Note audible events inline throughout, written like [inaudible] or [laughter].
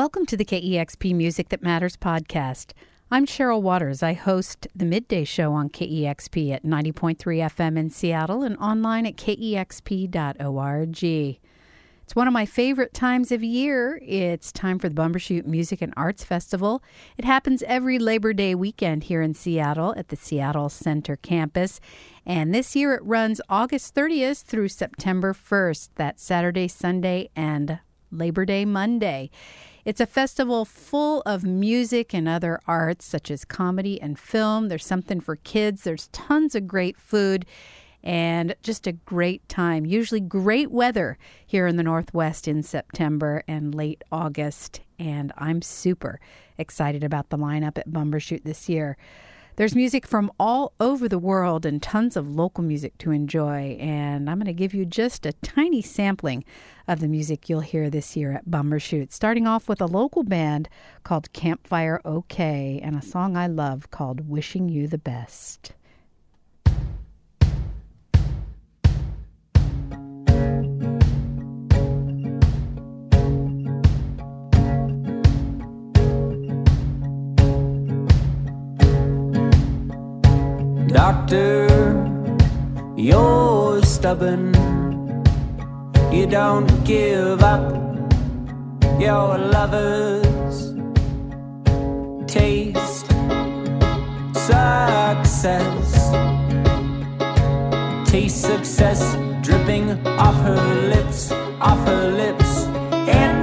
Welcome to the KEXP Music That Matters podcast. I'm Cheryl Waters. I host the midday show on KEXP at 90.3 FM in Seattle and online at kexp.org. It's one of my favorite times of year. It's time for the Bumbershoot Music and Arts Festival. It happens every Labor Day weekend here in Seattle at the Seattle Center campus. And this year it runs August 30th through September 1st. that Saturday, Sunday, and Labor Day Monday. It's a festival full of music and other arts, such as comedy and film. There's something for kids, there's tons of great food, and just a great time. Usually, great weather here in the Northwest in September and late August. And I'm super excited about the lineup at Bumbershoot this year. There's music from all over the world and tons of local music to enjoy. And I'm going to give you just a tiny sampling of the music you'll hear this year at Bumbershoot, starting off with a local band called Campfire OK and a song I love called Wishing You the Best. Doctor, you're stubborn. You don't give up your lovers. Taste success. Taste success dripping off her lips, off her lips. And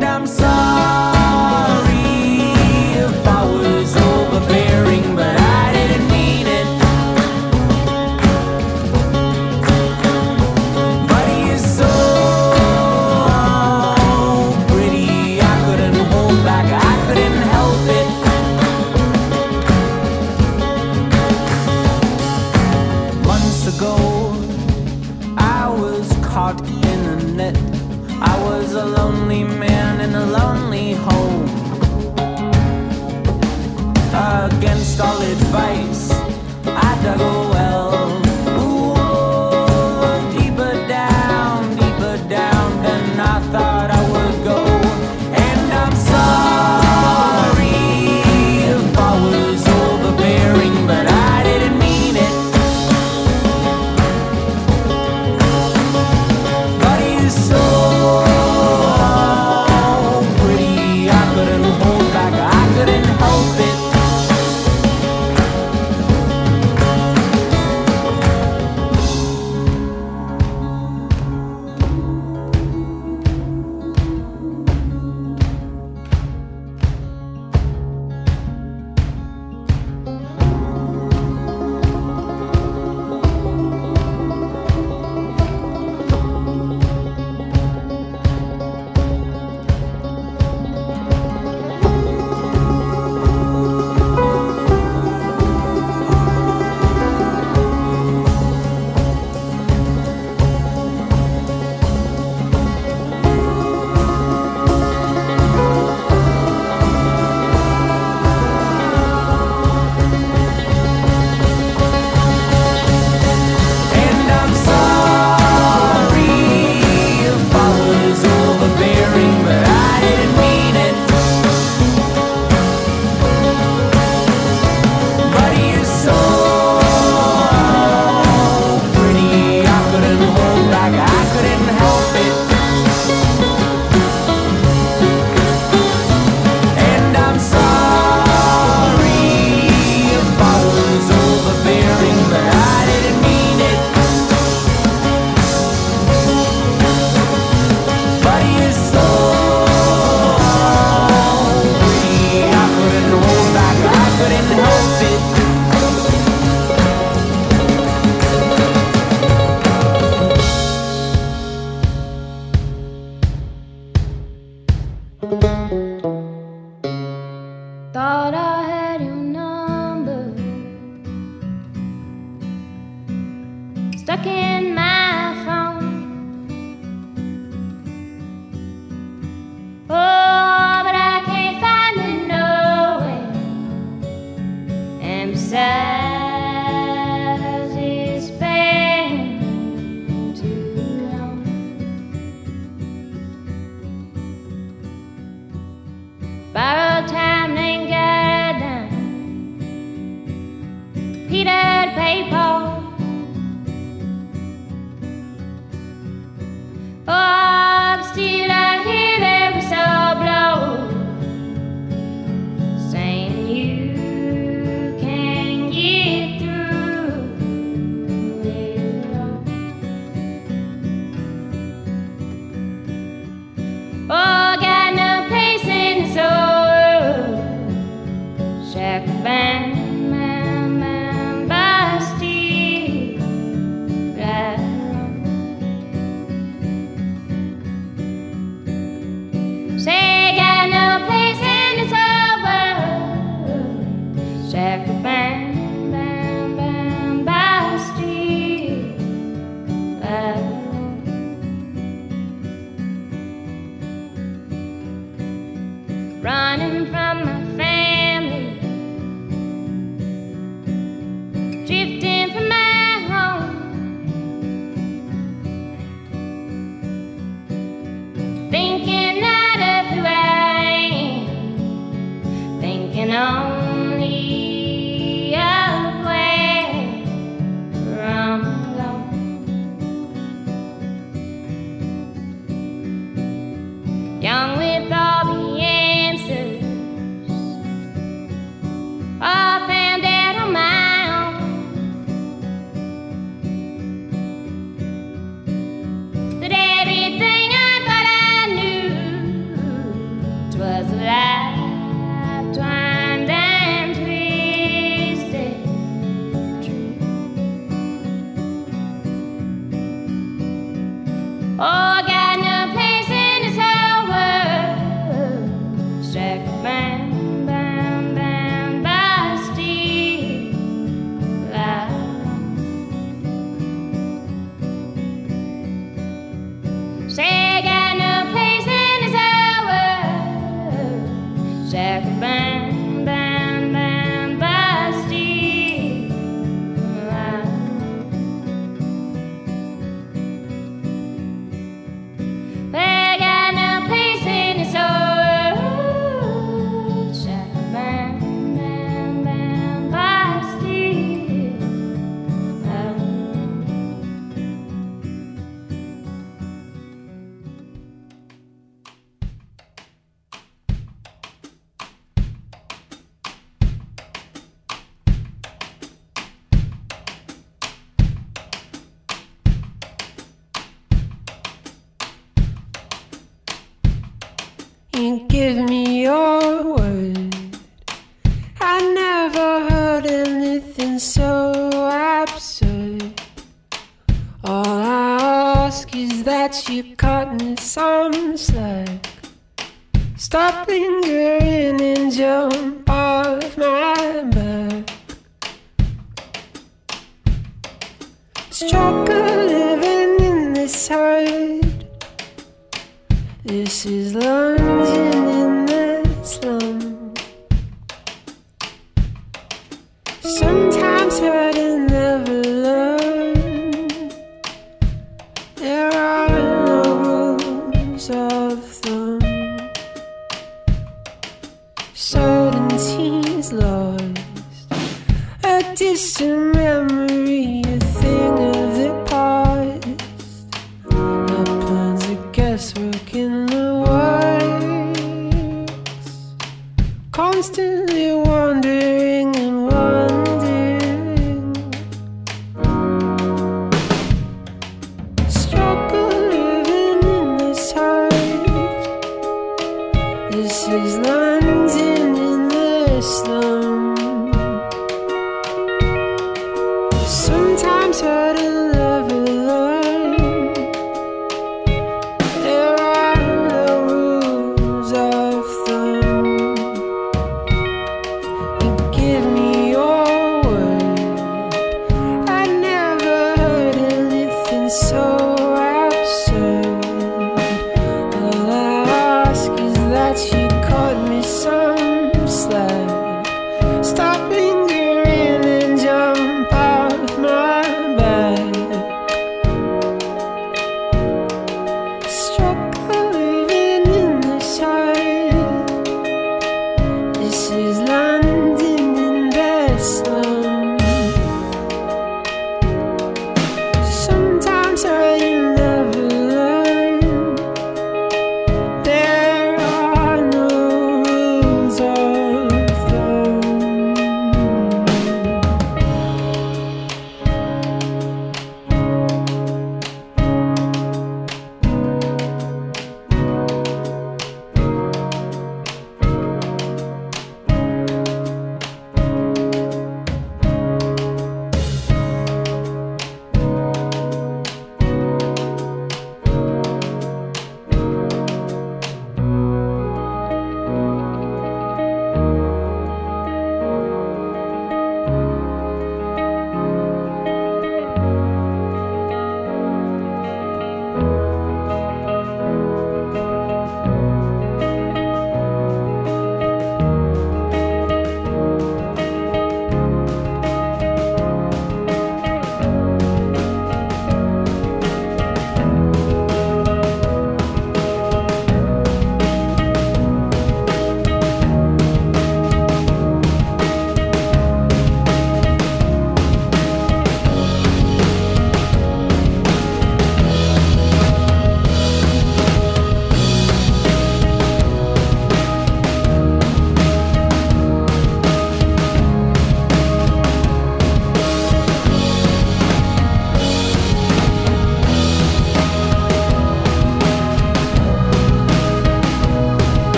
想起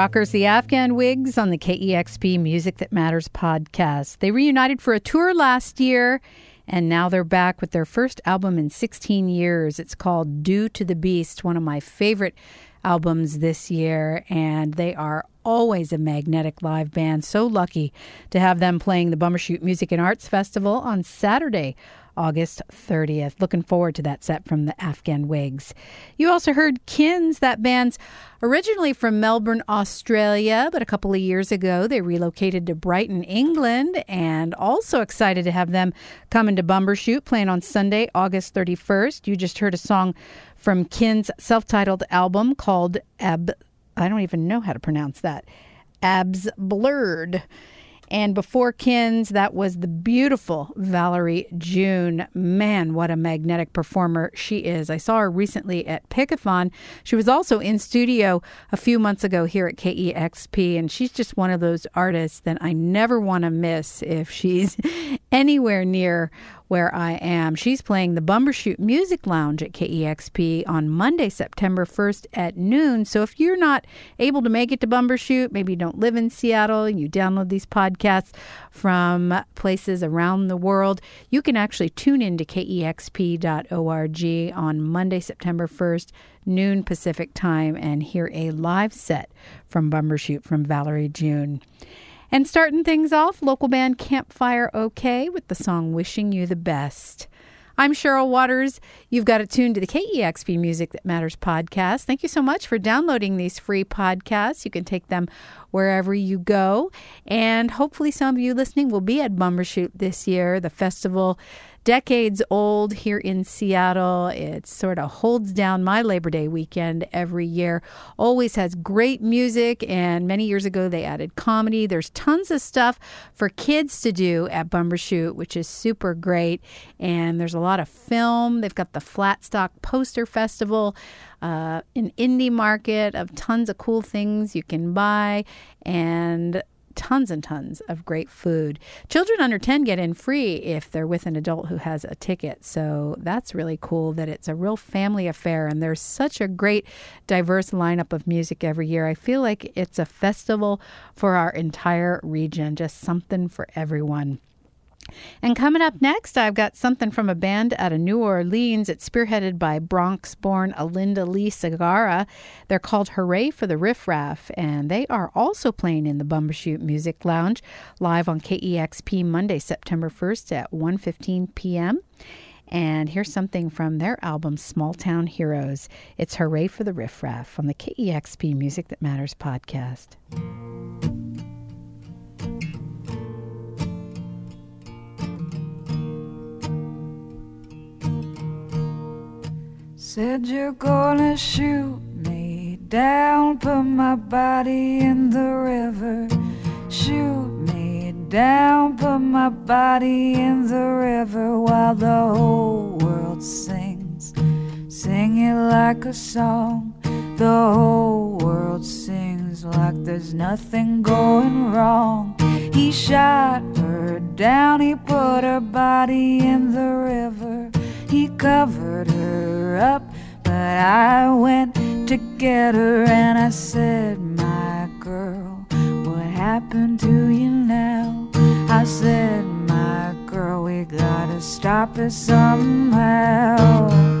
rockers, the Afghan Whigs, on the KEXP Music That Matters podcast. They reunited for a tour last year, and now they're back with their first album in 16 years. It's called Do to the Beast, one of my favorite albums this year, and they are always a magnetic live band. So lucky to have them playing the Bumbershoot Music and Arts Festival on Saturday, August 30th. Looking forward to that set from the Afghan Whigs. You also heard Kins, that band's originally from Melbourne, Australia, but a couple of years ago they relocated to Brighton, England, and also excited to have them come into Bumbershoot playing on Sunday, August 31st. You just heard a song from Kins' self titled album called Ab. I don't even know how to pronounce that. Abs Blurred. And before Kins, that was the beautiful Valerie June. Man, what a magnetic performer she is. I saw her recently at Pickathon. She was also in studio a few months ago here at KEXP, and she's just one of those artists that I never want to miss if she's [laughs] anywhere near where I am. She's playing the Bumbershoot Music Lounge at KEXP on Monday, September 1st at noon. So if you're not able to make it to Bumbershoot, maybe you don't live in Seattle and you download these podcasts from places around the world, you can actually tune in to kexp.org on Monday, September 1st, noon Pacific time, and hear a live set from Bumbershoot from Valerie June. And starting things off, local band Campfire OK with the song Wishing You the Best. I'm Cheryl Waters. You've got it tuned to the KEXP Music That Matters podcast. Thank you so much for downloading these free podcasts. You can take them wherever you go. And hopefully, some of you listening will be at Bumbershoot this year, the festival decades old here in Seattle. It sort of holds down my Labor Day weekend every year. Always has great music, and many years ago they added comedy. There's tons of stuff for kids to do at Bumbershoot, which is super great. And there's a lot of film. They've got the Flatstock Poster Festival. Uh, an indie market of tons of cool things you can buy and tons and tons of great food. Children under 10 get in free if they're with an adult who has a ticket. So that's really cool that it's a real family affair and there's such a great diverse lineup of music every year. I feel like it's a festival for our entire region, just something for everyone. And coming up next, I've got something from a band out of New Orleans. It's spearheaded by Bronx born Alinda Lee Segarra. They're called Hurray for the Riff Raff, and they are also playing in the Bumbershoot Music Lounge live on KEXP Monday, September 1st at 1.15 p.m. And here's something from their album Small Town Heroes. It's Hurray for the Riff Raff on the KEXP Music That Matters podcast. Said you're gonna shoot me down, put my body in the river. Shoot me down, put my body in the river while the whole world sings. Sing it like a song. The whole world sings like there's nothing going wrong. He shot her down, he put her body in the river. He covered her up, but I went to get her and I said, My girl, what happened to you now? I said, My girl, we gotta stop it somehow.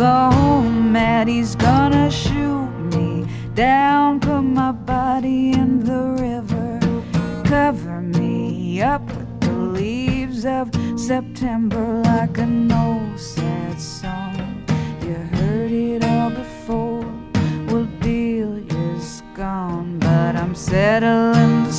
All gone mad? He's gonna shoot me down, put my body in the river, cover me up with the leaves of September like an old sad song. You heard it all before. Well, deal is gone, but I'm settling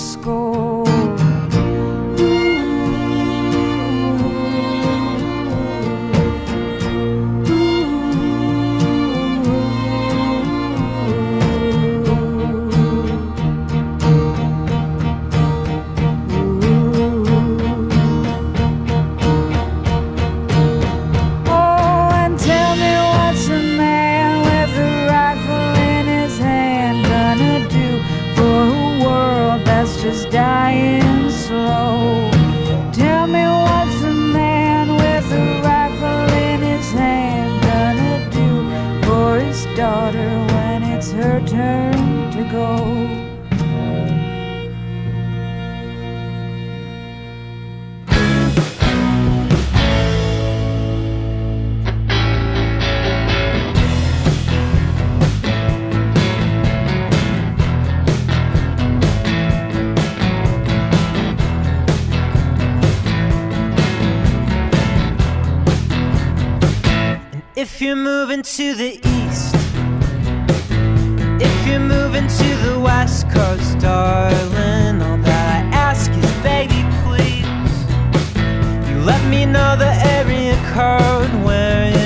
If you're moving to the east, if you're moving to the west coast, darling, all that I ask is, baby, please, you let me know the area code where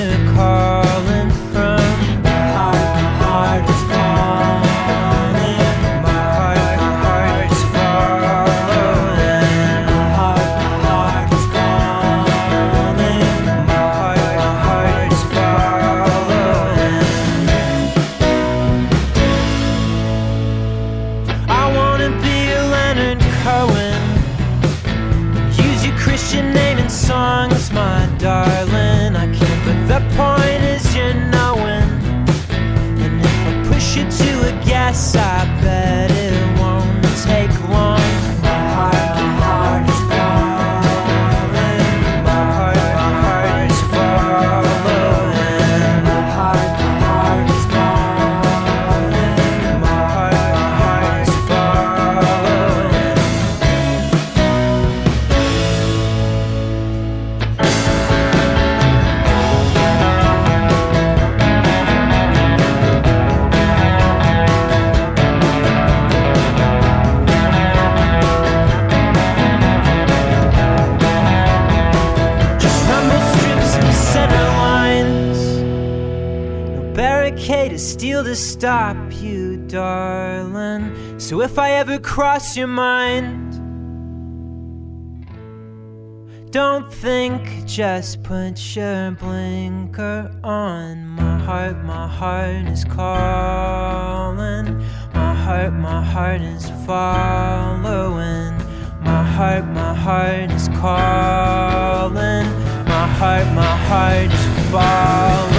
stop you, darling. So if I ever cross your mind, don't think, just put your blinker on. My heart, my heart is calling. My heart, my heart is following. My heart, my heart is calling. My heart, my heart is following.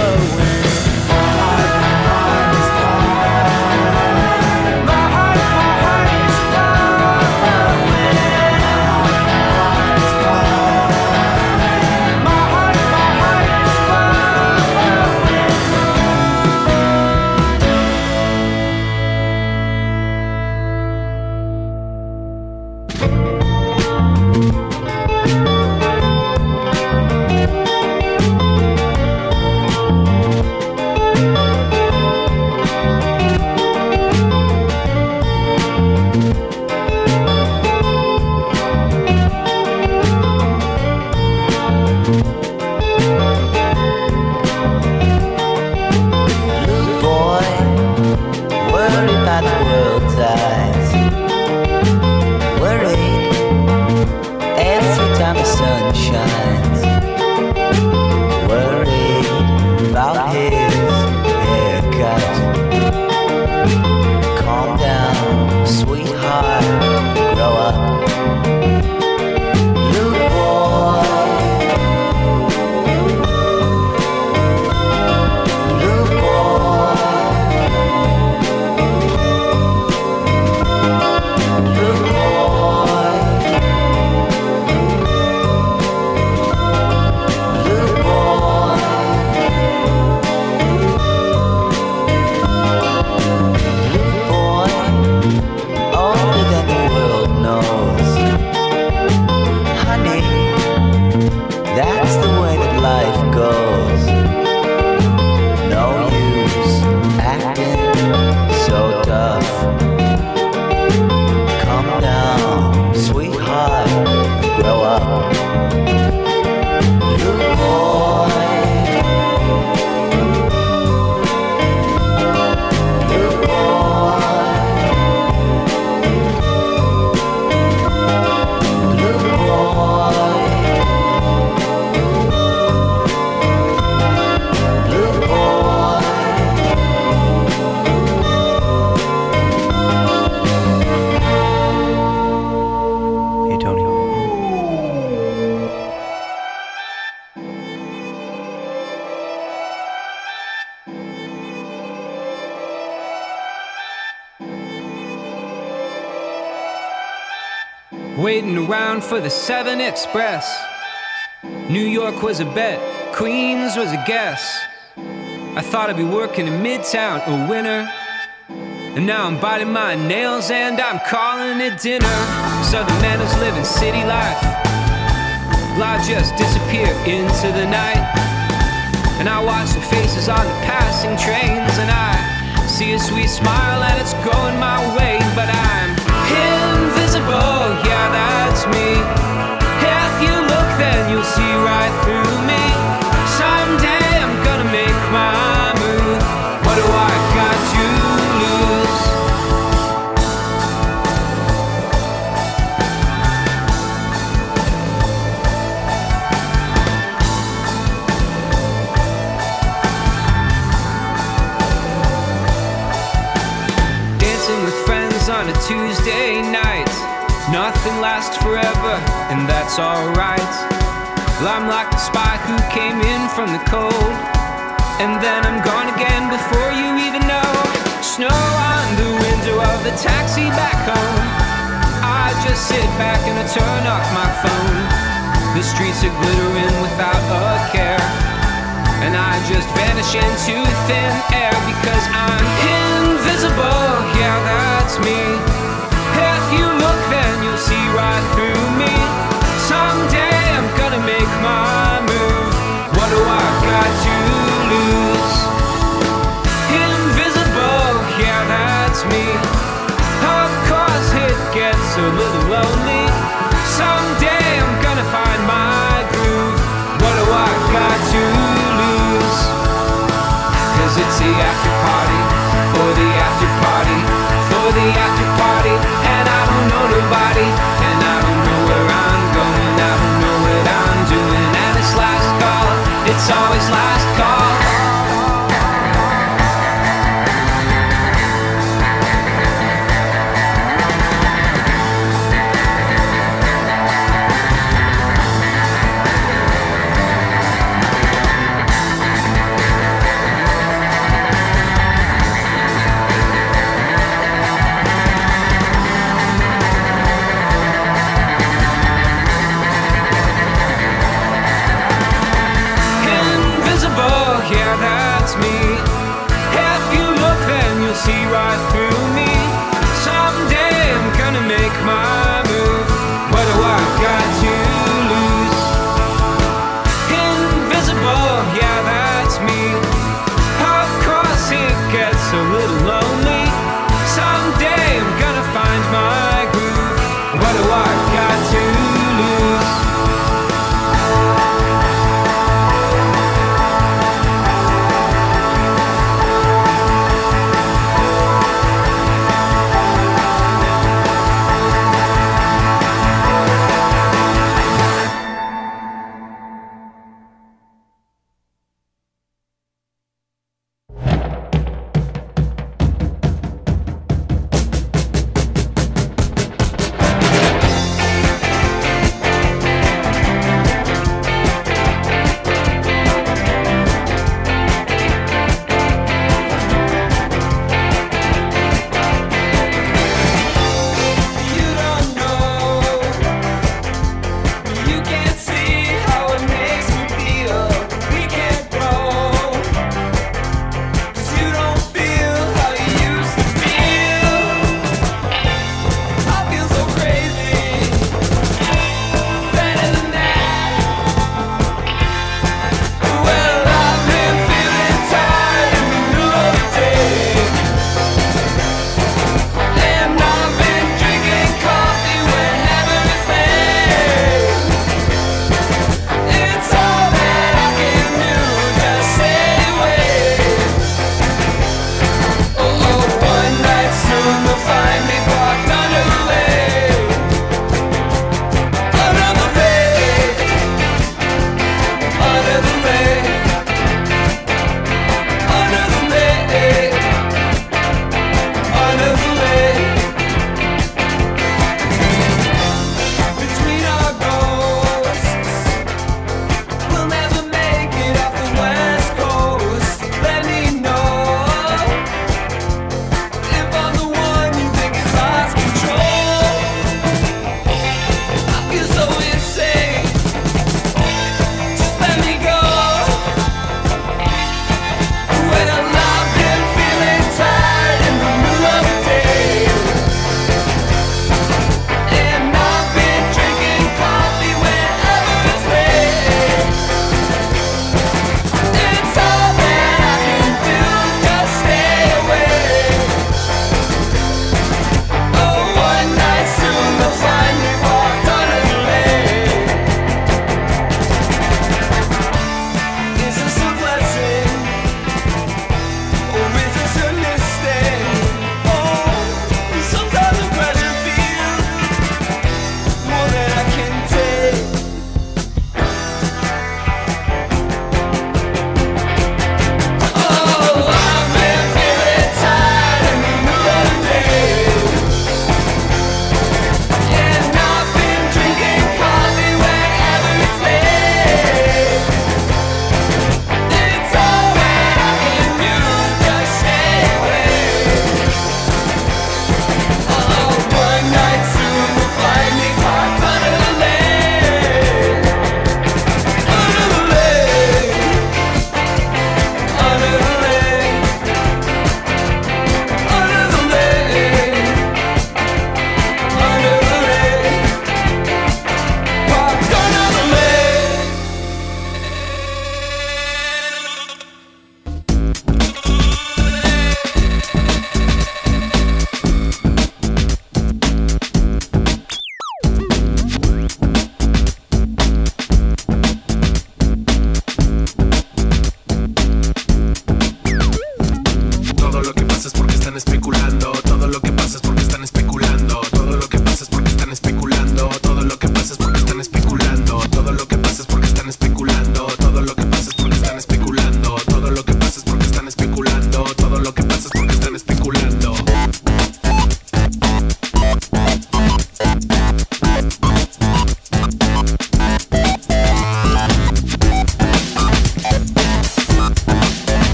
For the 7 Express. New York was a bet, Queens was a guess. I thought I'd be working in Midtown a winner. And now I'm biting my nails and I'm calling it dinner. Southern man is living city life. Life just disappear into the night. And I watch the faces on the passing trains and I see a sweet smile and it's going my way. But I'm invisible, yeah, that's me. If you look, then you'll see right through me. Someday I'm gonna make my move. What do I got to lose? Dancing with friends on a Tuesday night. Nothing lasts forever, and that's alright. Well, I'm like the spy who came in from the cold. And then I'm gone again before you even know. Snow on the window of the taxi back home. I just sit back and I turn off my phone. The streets are glittering without a care. And I just vanish into thin air because I'm invisible. Yeah, that's me. See right through me. Someday I'm gonna make my move. What do I got to lose? Invisible, yeah, that's me. Of course, it gets a little lonely. Someday I'm gonna find my groove. What do I got to lose? Cause it's the after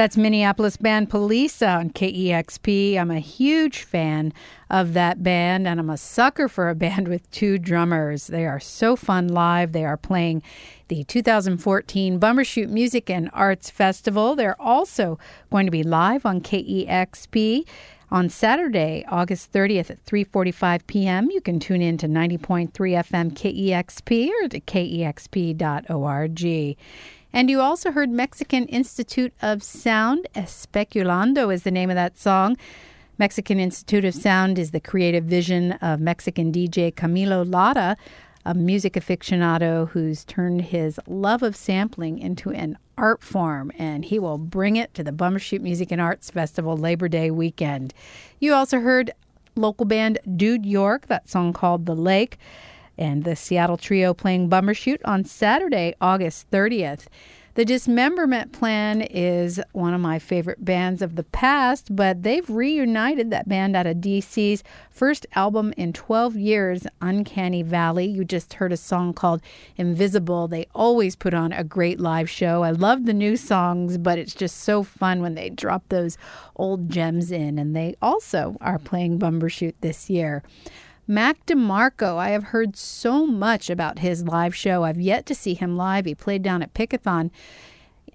That's Minneapolis band Poliça on KEXP. I'm a huge fan of that band, and I'm a sucker for a band with two drummers. They are so fun live. They are playing the 2014 Bumbershoot Music and Arts Festival. They're also going to be live on KEXP on Saturday, August 30th at 3:45 p.m. You can tune in to 90.3 FM KEXP or to kexp.org. And you also heard Mexican Institute of Sound, Especulando is the name of that song. Mexican Institute of Sound is the creative vision of Mexican DJ Camilo Lara, a music aficionado who's turned his love of sampling into an art form, and he will bring it to the Bumbershoot Music and Arts Festival Labor Day weekend. You also heard local band Dude York, that song called The Lake and the Seattle Trio playing Bumbershoot on Saturday, August 30th. The Dismemberment Plan is one of my favorite bands of the past, but they've reunited that band out of DC's first album in 12 years, Uncanny Valley. You just heard a song called Invisible. They always put on a great live show. I love the new songs, but it's just so fun when they drop those old gems in, and they also are playing Bumbershoot this year. Mac DeMarco, I have heard so much about his live show. I've yet to see him live. He played down at Pickathon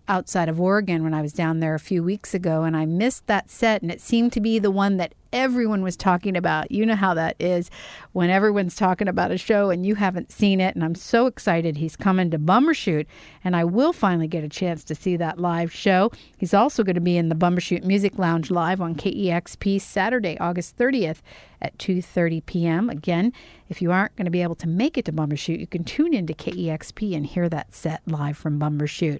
outside of Oregon when I was down there a few weeks ago, and I missed that set, and it seemed to be the one that everyone was talking about. You know how that is when everyone's talking about a show and you haven't seen it, and I'm so excited he's coming to Bumbershoot, and I will finally get a chance to see that live show. He's also going to be in the Bumbershoot Music Lounge live on KEXP Saturday, August 30th at 2:30 p.m. Again, if you aren't going to be able to make it to Bumbershoot, you can tune in to KEXP and hear that set live from Bumbershoot.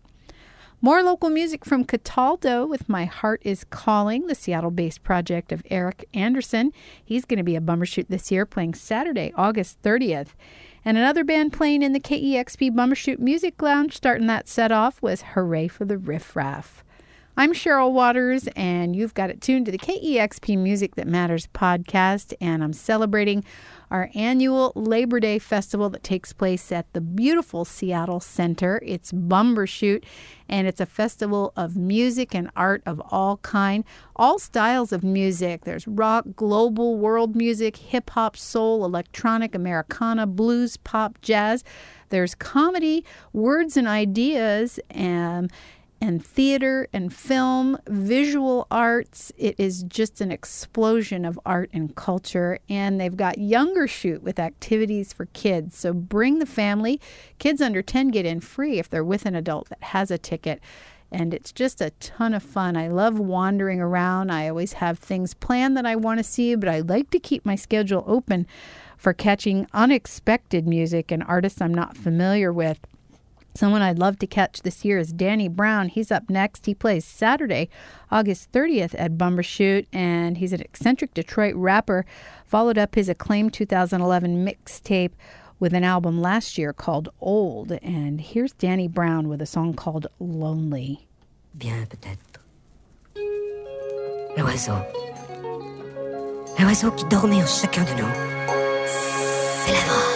More local music from Cataldo with My Heart is Calling, the Seattle based project of Eric Anderson. He's going to be a Bumbershoot this year, playing Saturday, August 30th. And another band playing in the KEXP Bumbershoot Music Lounge, starting that set off, was Hurray for the Riff Raff. I'm Cheryl Waters, and you've got it tuned to the KEXP Music That Matters podcast, and I'm celebrating our annual Labor Day festival that takes place at the beautiful Seattle Center. It's Bumbershoot, and it's a festival of music and art of all kind, all styles of music. There's rock, global, world music, hip hop, soul, electronic, Americana, blues, pop, jazz. There's comedy, words and ideas, and and theater and film, visual arts. It is just an explosion of art and culture. And they've got Youngershoot with activities for kids. So bring the family. Kids under 10 get in free if they're with an adult that has a ticket. And it's just a ton of fun. I love wandering around. I always have things planned that I want to see, but I like to keep my schedule open for catching unexpected music and artists I'm not familiar with. Someone I'd love to catch this year is Danny Brown. He's up next. He plays Saturday, August 30th at Bumbershoot, and he's an eccentric Detroit rapper. Followed up his acclaimed 2011 mixtape with an album last year called Old. And here's Danny Brown with a song called Lonely. Bien peut-être. L'oiseau. L'oiseau qui dormait en chacun de nous. S'élèvera.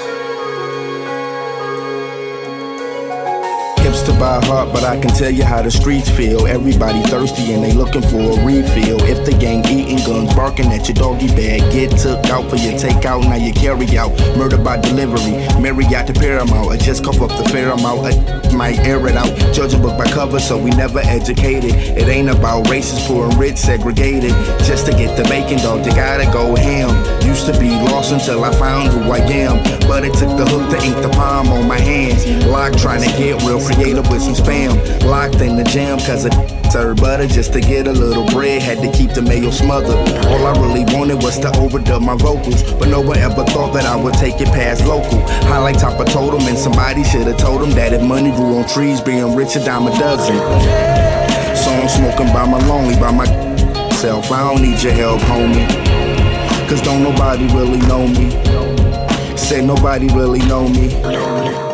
Hipster buy heart, but I can tell you how the streets feel. Everybody thirsty and they looking for a refill. If the gang eating guns, barking at your doggy bag, get took out for your takeout, now you carry out. Murder by delivery, Marriott to Paramount. I just cough up the fair amount, I might air it out. Judge a book by cover, so we never educated. It ain't about races, poor and rich, segregated. Just to get the bacon, dog, you gotta go ham. Used to be lost until I found who I am. But it took the hook to ink the palm on my hands. Lock trying to get real creative with some spam. Locked in the jam cause it served butter just to get a little bread. Had to keep the mayo smothered. All I really wanted was to overdub my vocals. But no one ever thought that I would take it past local. High like top of totem and somebody should have told them that if money grew on trees, being rich a dime a dozen. So I'm smoking by my lonely, by myself. I don't need your help, homie. Cause don't nobody really know me. Say nobody really know me.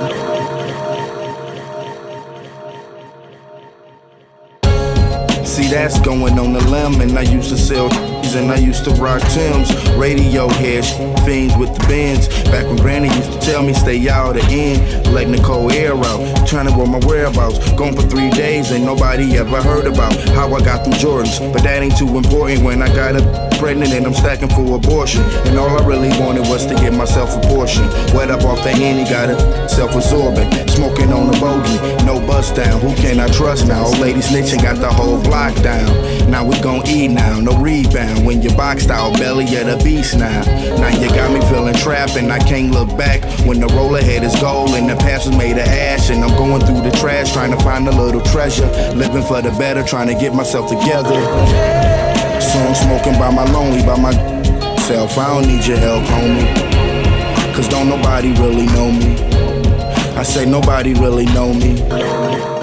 That's going on the limb, and I used to sell and I used to rock Tim's. Radio heads, fiends with the bends. Back when Granny used to tell me stay out of end, letting Nicole air out. Trying to roll my whereabouts. Gone for three days and nobody ever heard about how I got them Jordans. But that ain't too important when I got a pregnant and I'm stacking for abortion. And all I really wanted was to get myself a portion. Wet up off the henny, got it self-absorbing. Smoking on the bogey, no bust down. Who can I trust now? Old lady snitching got the whole block down. Now we gon' eat now, no rebound. When you boxed out, belly of the beast now. Now you got me feeling trapped and I can't look back. When the roller head is gold and the past was made of ash. And I'm going through the trash trying to find a little treasure. Living for the better, trying to get myself together. So I'm smoking by my lonely, by myself. I don't need your help, homie. Cause don't nobody really know me. I say nobody really know me.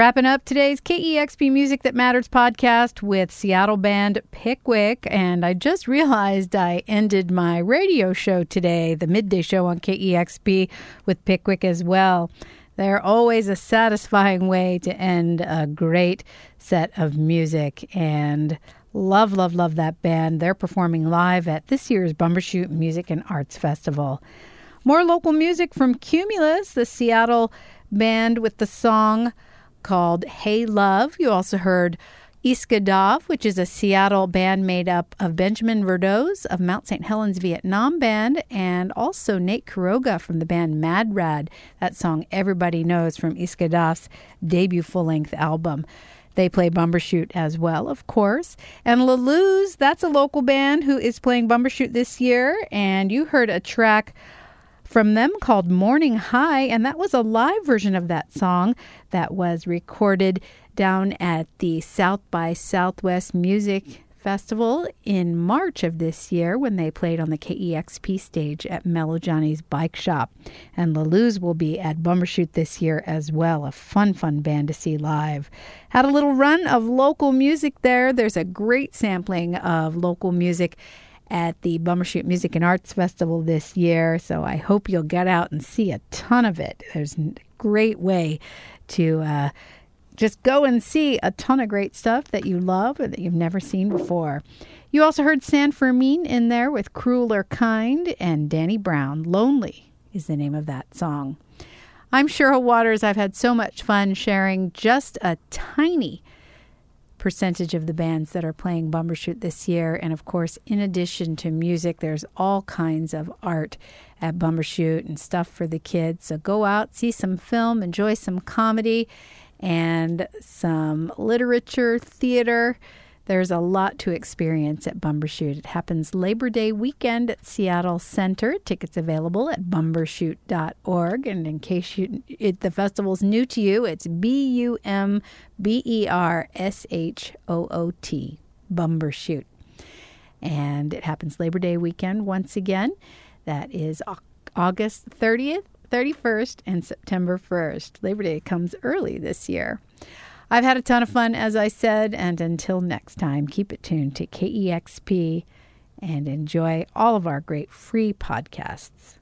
Wrapping up today's KEXP Music That Matters podcast with Seattle band Pickwick. And I just realized I ended my radio show today, the midday show on KEXP, with Pickwick as well. They're always a satisfying way to end a great set of music. And love, love, love that band. They're performing live at this year's Bumbershoot Music and Arts Festival. More local music from Cumulus, the Seattle band with the song called Hey Love. You also heard Iska Dhaaf, which is a Seattle band made up of Benjamin Verdoes of Mount St. Helens Vietnam Band and also Nate Quiring from the band Mad Rad. That song everybody knows from Iska Dhaaf's debut full length album. They play Bumbershoot as well, of course. And La Luz, that's a local band who is playing Bumbershoot this year. And you heard a track from them called Morning High, and that was a live version of that song that was recorded down at the South by Southwest Music Festival in March of this year when they played on the KEXP stage at Mellow Johnny's Bike Shop. And La Luz will be at Bumbershoot this year as well. A fun, fun band to see live. Had a little run of local music there. There's a great sampling of local music at the Bumbershoot Music and Arts Festival this year. So I hope you'll get out and see a ton of it. There's a great way to uh, just go and see a ton of great stuff that you love or that you've never seen before. You also heard San Fermin in there with Crueler Kind and Danny Brown. Lonely is the name of that song. I'm Cheryl Waters. I've had so much fun sharing just a tiny percentage of the bands that are playing Bumbershoot this year. And of course, in addition to music, there's all kinds of art at Bumbershoot and stuff for the kids. So go out, see some film, enjoy some comedy and some literature, theater. There's a lot to experience at Bumbershoot. It happens Labor Day weekend at Seattle Center. Tickets available at bumbershoot.org. And in case you, it, the festival's new to you, it's B U M B E R S H O O T, Bumbershoot. And it happens Labor Day weekend once again. That is August 30th, 31st, and September 1st. Labor Day comes early this year. I've had a ton of fun, as I said, and until next time, keep it tuned to KEXP and enjoy all of our great free podcasts.